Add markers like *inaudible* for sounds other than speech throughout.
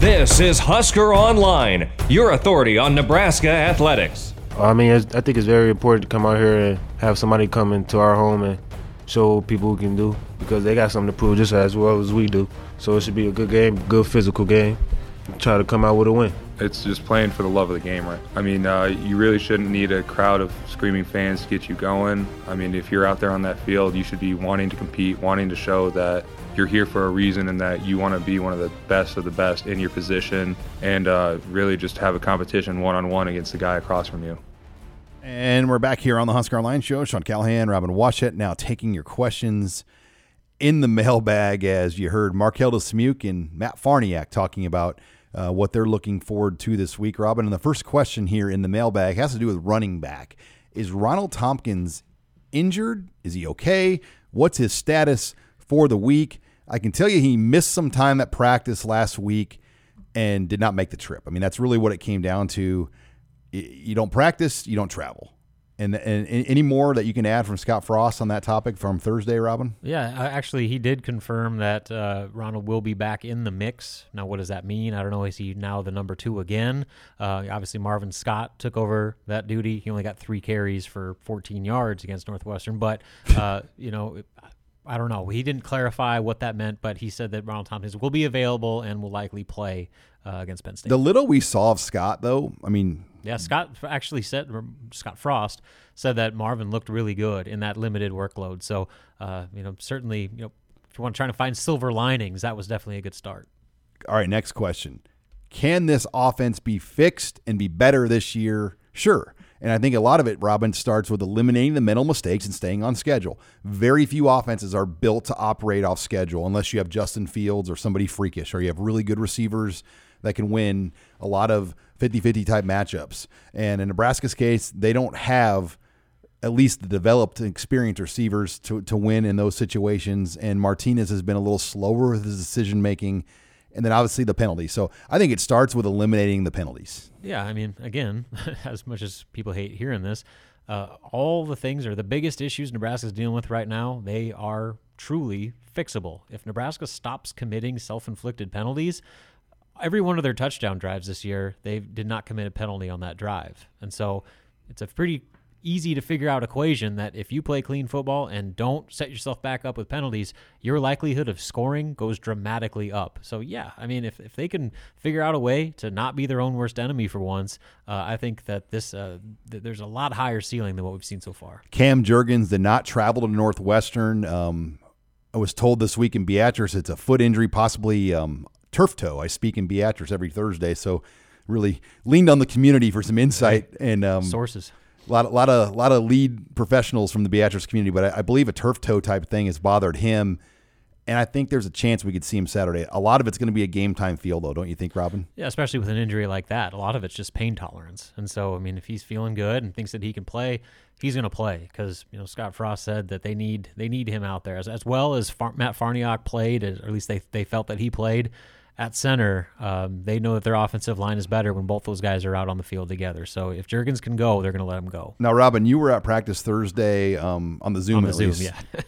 This is Husker Online, your authority on Nebraska athletics. I mean, I think it's very important to come out here and have somebody come into our home and show people who can do because they got something to prove just as well as we do. So it should be a good game, good physical game. Try to come out with a win. It's just playing for the love of the game, right? I mean, uh, you really shouldn't need a crowd of screaming fans to get you going. I mean, if you're out there on that field, you should be wanting to compete, wanting to show that you're here for a reason and that you want to be one of the best of the best in your position and uh, really just have a competition one on one against the guy across from you. And we're back here on the Husker Online Show. Sean Callahan, Robin Washut, now taking your questions in the mailbag as you heard Marquel Dismuke and Matt Farniok talking about uh, what they're looking forward to this week. Robin, and the first question here in the mailbag has to do with running back. Is Ronald Thompkins injured? Is he okay? What's his status for the week? I can tell you he missed some time at practice last week and did not make the trip. I mean, that's really what it came down to. You don't practice, you don't travel. And, and, any more that you can add from Scott Frost on that topic from Thursday, Robin? Yeah, actually, he did confirm that uh, Ronald will be back in the mix. Now, what does that mean? I don't know. Is he now the number two again? Uh, obviously, Marvin Scott took over that duty. He only got three carries for 14 yards against Northwestern, but uh, *laughs* you know, I don't know. He didn't clarify what that meant, but he said that Ronald Thompson will be available and will likely play uh, against Penn State. The little we saw of Scott, though, I mean, yeah, Scott actually said Scott Frost said that Marvin looked really good in that limited workload. So, uh, you know, certainly, you know, if you want to try to find silver linings, that was definitely a good start. All right, next question: Can this offense be fixed and be better this year? Sure. And I think a lot of it, Robin, starts with eliminating the mental mistakes and staying on schedule. Very few offenses are built to operate off schedule unless you have Justin Fields or somebody freakish, or you have really good receivers that can win a lot of 50 50 type matchups. And in Nebraska's case, they don't have at least the developed experienced receivers to, to win in those situations. And Martinez has been a little slower with his decision making and then obviously the penalties. So I think it starts with eliminating the penalties. Yeah, I mean, again, *laughs* as much as people hate hearing this, uh, all the things are the biggest issues Nebraska's dealing with right now. They are truly fixable. If Nebraska stops committing self-inflicted penalties, every one of their touchdown drives this year, they did not commit a penalty on that drive, and so it's a pretty easy to figure out equation that if you play clean football and don't set yourself back up with penalties, your likelihood of scoring goes dramatically up. So, yeah, I mean, if, if they can figure out a way to not be their own worst enemy for once, uh, I think that this uh, th- there's a lot higher ceiling than what we've seen so far. Cam Jurgens did not travel to Northwestern. Um, I was told this week in Beatrice it's a foot injury, possibly um, turf toe. I speak in Beatrice every Thursday, so really leaned on the community for some insight *laughs* and um, sources. A lot, a lot of, lot of lead professionals from the Beatrice community, but I, I believe a turf toe type thing has bothered him, and I think there's a chance we could see him Saturday. A lot of it's going to be a game time feel, though, don't you think, Robin? Yeah, especially with an injury like that. A lot of it's just pain tolerance, and so I mean, if he's feeling good and thinks that he can play, he's going to play because you know Scott Frost said that they need they need him out there as, as well as Far- Matt Farniok played, or at least they they felt that he played at center, um, they know that their offensive line is better when both those guys are out on the field together. So if Jurgens can go, they're going to let him go. Now, Robin, you were at practice Thursday um, on the Zoom. On the Zoom, least. yeah.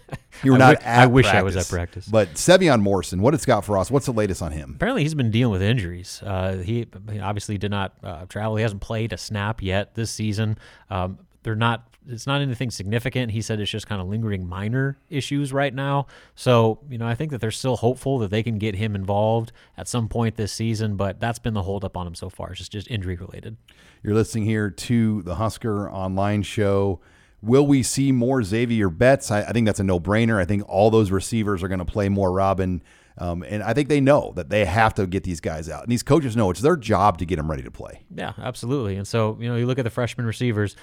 you were I not. w- I wish practice, I was at practice. But Sevion Morrison, what did Scott Frost? What's the latest on him? Apparently, he's been dealing with injuries. Uh, he, he obviously did not uh, travel. He hasn't played a snap yet this season. Um, they're not it's not anything significant. He said it's just kind of lingering minor issues right now. So, you know, I think that they're still hopeful that they can get him involved at some point this season, but that's been the holdup on him so far. It's just, just injury related. You're listening here to the Husker Online Show. Will we see more Xavier Betts? I, I think that's a no brainer. I think all those receivers are going to play more Robin. Um, and I think they know that they have to get these guys out. And these coaches know it's their job to get them ready to play. Yeah, absolutely. And so, you know, you look at the freshman receivers.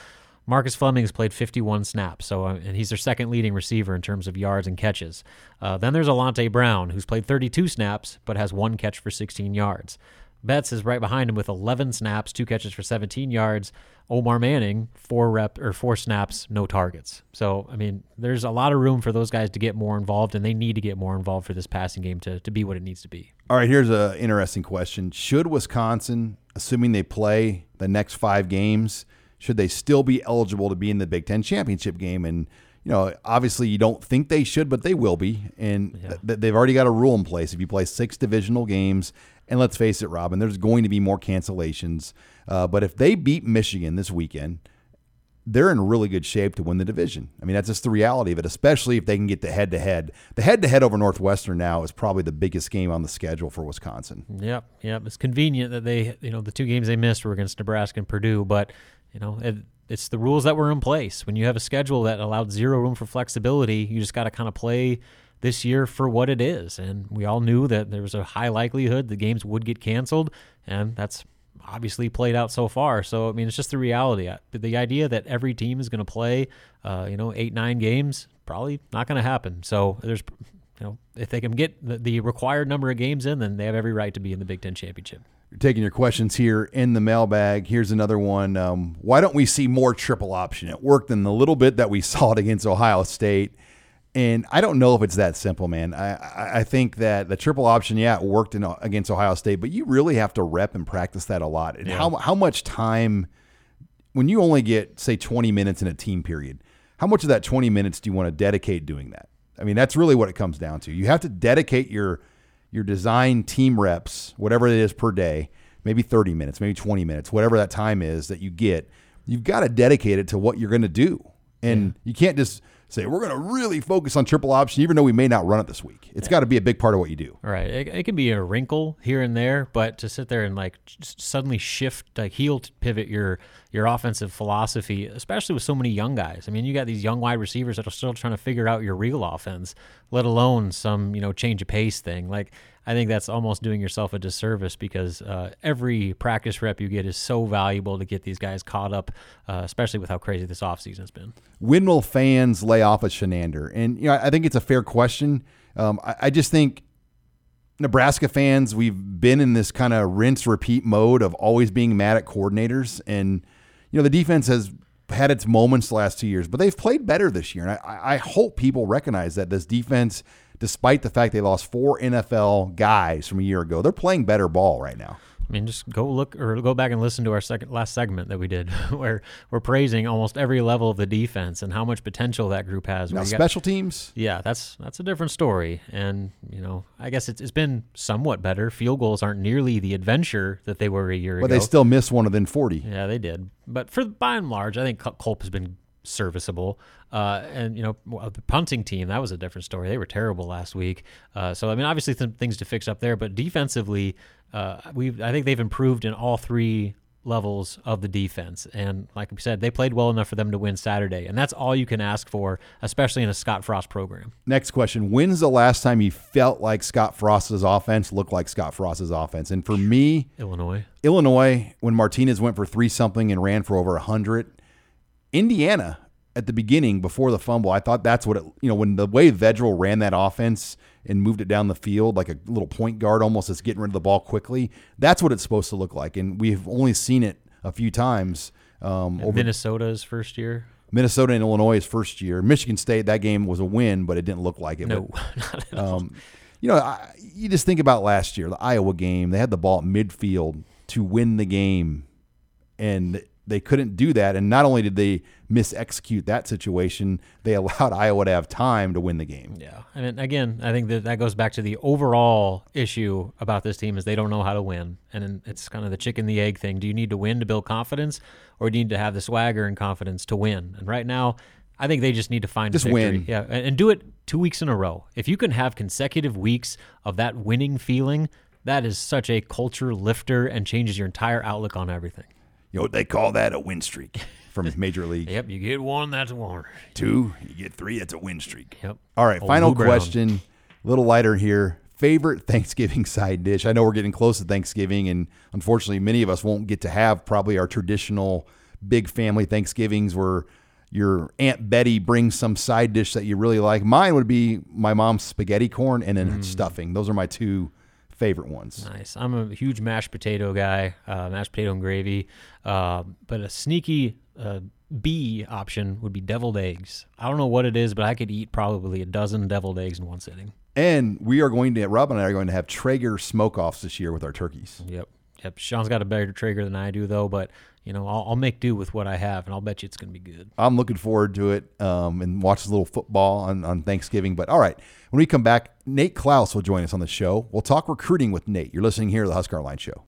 Marcus Fleming has played 51 snaps, so uh, and he's their second leading receiver in terms of yards and catches. Uh, then there's Alante Brown, who's played 32 snaps but has one catch for 16 yards. Betts is right behind him with 11 snaps, two catches for 17 yards. Omar Manning, four rep or four snaps, no targets. So I mean, there's a lot of room for those guys to get more involved, and they need to get more involved for this passing game to to be what it needs to be. All right, here's an interesting question: Should Wisconsin, assuming they play the next five games, should they still be eligible to be in the Big Ten championship game? And you know, obviously you don't think they should, but they will be. And th- they've already got a rule in place. If you play six divisional games, and let's face it, Robin, there's going to be more cancellations. Uh, but if they beat Michigan this weekend, they're in really good shape to win the division. I mean, that's just the reality of it, especially if they can get the head to head. The head to head over Northwestern now is probably the biggest game on the schedule for Wisconsin. Yep, yep. It's convenient that they, you know, the two games they missed were against Nebraska and Purdue, but you know, it, it's the rules that were in place. When you have a schedule that allowed zero room for flexibility, you just got to kind of play this year for what it is. And we all knew that there was a high likelihood the games would get canceled, and that's obviously played out so far. So I mean, it's just the reality. The idea that every team is going to play, uh, you know, eight nine games, probably not going to happen. So there's, you know, if they can get the, the required number of games in, then they have every right to be in the Big Ten championship. Taking your questions here in the mailbag. Here's another one. Um, why don't we see more triple option? It worked in the little bit that we *laughs* saw it against Ohio State. And I don't know if it's that simple, man. I, I think that the triple option, yeah, it worked in, against Ohio State, but you really have to rep and practice that a lot. And yeah. how, how much time, when you only get, say, 20 minutes in a team period, how much of that 20 minutes do you want to dedicate doing that? I mean, that's really what it comes down to. You have to dedicate your your design team reps, whatever it is per day, maybe 30 minutes, maybe 20 minutes, whatever that time is that you get, you've got to dedicate it to what you're going to do. And yeah. you can't just say we're going to really focus on triple option, even though we may not run it this week. It's yeah. got to be a big part of what you do. Right. It, it, can be a wrinkle here and there, but to sit there and like suddenly shift, like heel pivot your your offensive philosophy, especially with so many young guys. I mean, you got these young wide receivers that are still trying to figure out your real offense, let alone some you know change of pace thing. Like I think that's almost doing yourself a disservice because uh, every practice rep you get is so valuable to get these guys caught up, uh, especially with how crazy this offseason has been. When will fans lay off of Chinander? And you know, I think it's a fair question. Um, I, I just think Nebraska fans, we've been in this kind of rinse repeat mode of always being mad at coordinators. And, you know, the defense has had its moments the last two years, but they've played better this year. And I, I hope people recognize that this defense despite the fact they lost four NFL guys from a year ago. They're playing better ball right now. I mean, just go look or go back and listen to our second last segment that we did, *laughs* where we're praising almost every level of the defense and how much potential that group has. Now, special got, teams, yeah, that's that's a different story. And you know, I guess it's, it's been somewhat better. Field goals aren't nearly the adventure that they were a year ago. But they still missed one within forty. Yeah, they did. But for by and large, I think Culp has been serviceable. Uh, and you know the punting team that was a different story. They were terrible last week. Uh, so I mean, obviously some things to fix up there, but defensively, uh, we I think they've improved in all three levels of the defense. And like we said, they played well enough for them to win Saturday, and that's all you can ask for, especially in a Scott Frost program. Next question: When's the last time you felt like Scott Frost's offense looked like Scott Frost's offense? And for me, Illinois, Illinois, when Martinez went for three something and ran for over a hundred. Indiana at the beginning before the fumble, I thought that's what it, you know, when the way Vedral ran that offense and moved it down the field like a little point guard almost as getting rid of the ball quickly, that's what it's supposed to look like. And we've only seen it a few times. Um, over Minnesota's first year. Minnesota and Illinois' first year. Michigan State, that game was a win, but it didn't look like it. No, *laughs* but, um, you know, I, you just think about last year, the Iowa game. They had the ball at midfield to win the game, and they couldn't do that. And not only did they miss execute that situation, they *laughs* allowed Iowa to have time to win the game. Yeah. I mean, again, I think that that goes back to the overall issue about this team is they don't know how to win. And it's kind of the chicken the egg thing. Do you need to win to build confidence or do you need to have the swagger and confidence to win? And right now, I think they just need to find just a victory. win. Yeah, and, and do it two weeks in a row. If you can have consecutive weeks of that winning feeling, that is such a culture lifter and changes your entire outlook on everything. You know what they call that? A win streak from *laughs* Major League. yep, you get one, that's a one. Two, you get three, that's a win streak. Yep. All right, Old final question. A little lighter here. Favorite *laughs* Thanksgiving side dish? I know we're getting close to Thanksgiving, and unfortunately, many of us won't get to have probably our traditional big family Thanksgivings where your Aunt Betty brings some side dish that you really like. Mine would be my mom's spaghetti corn and then mm. stuffing. Those are my two favorite ones. Nice. I'm a huge mashed potato guy, uh, mashed potato and gravy. Uh, but a sneaky uh, B option would be deviled eggs. I don't know what it is, but I could eat probably a dozen deviled eggs in one sitting. And we are going to, Rob and I are going to have Traeger smoke offs this year with our turkeys. Yep. Yep. Sean's got a better Traeger than I do, though. But you know, I'll, I'll make do with what I have, and I'll bet you it's going to be good. I'm looking forward to it um, and watch a little football on, on Thanksgiving. But all right, when we come back, Nate Clouse will join us on the show. We'll talk recruiting with Nate. You're listening here to the Husker Line Show.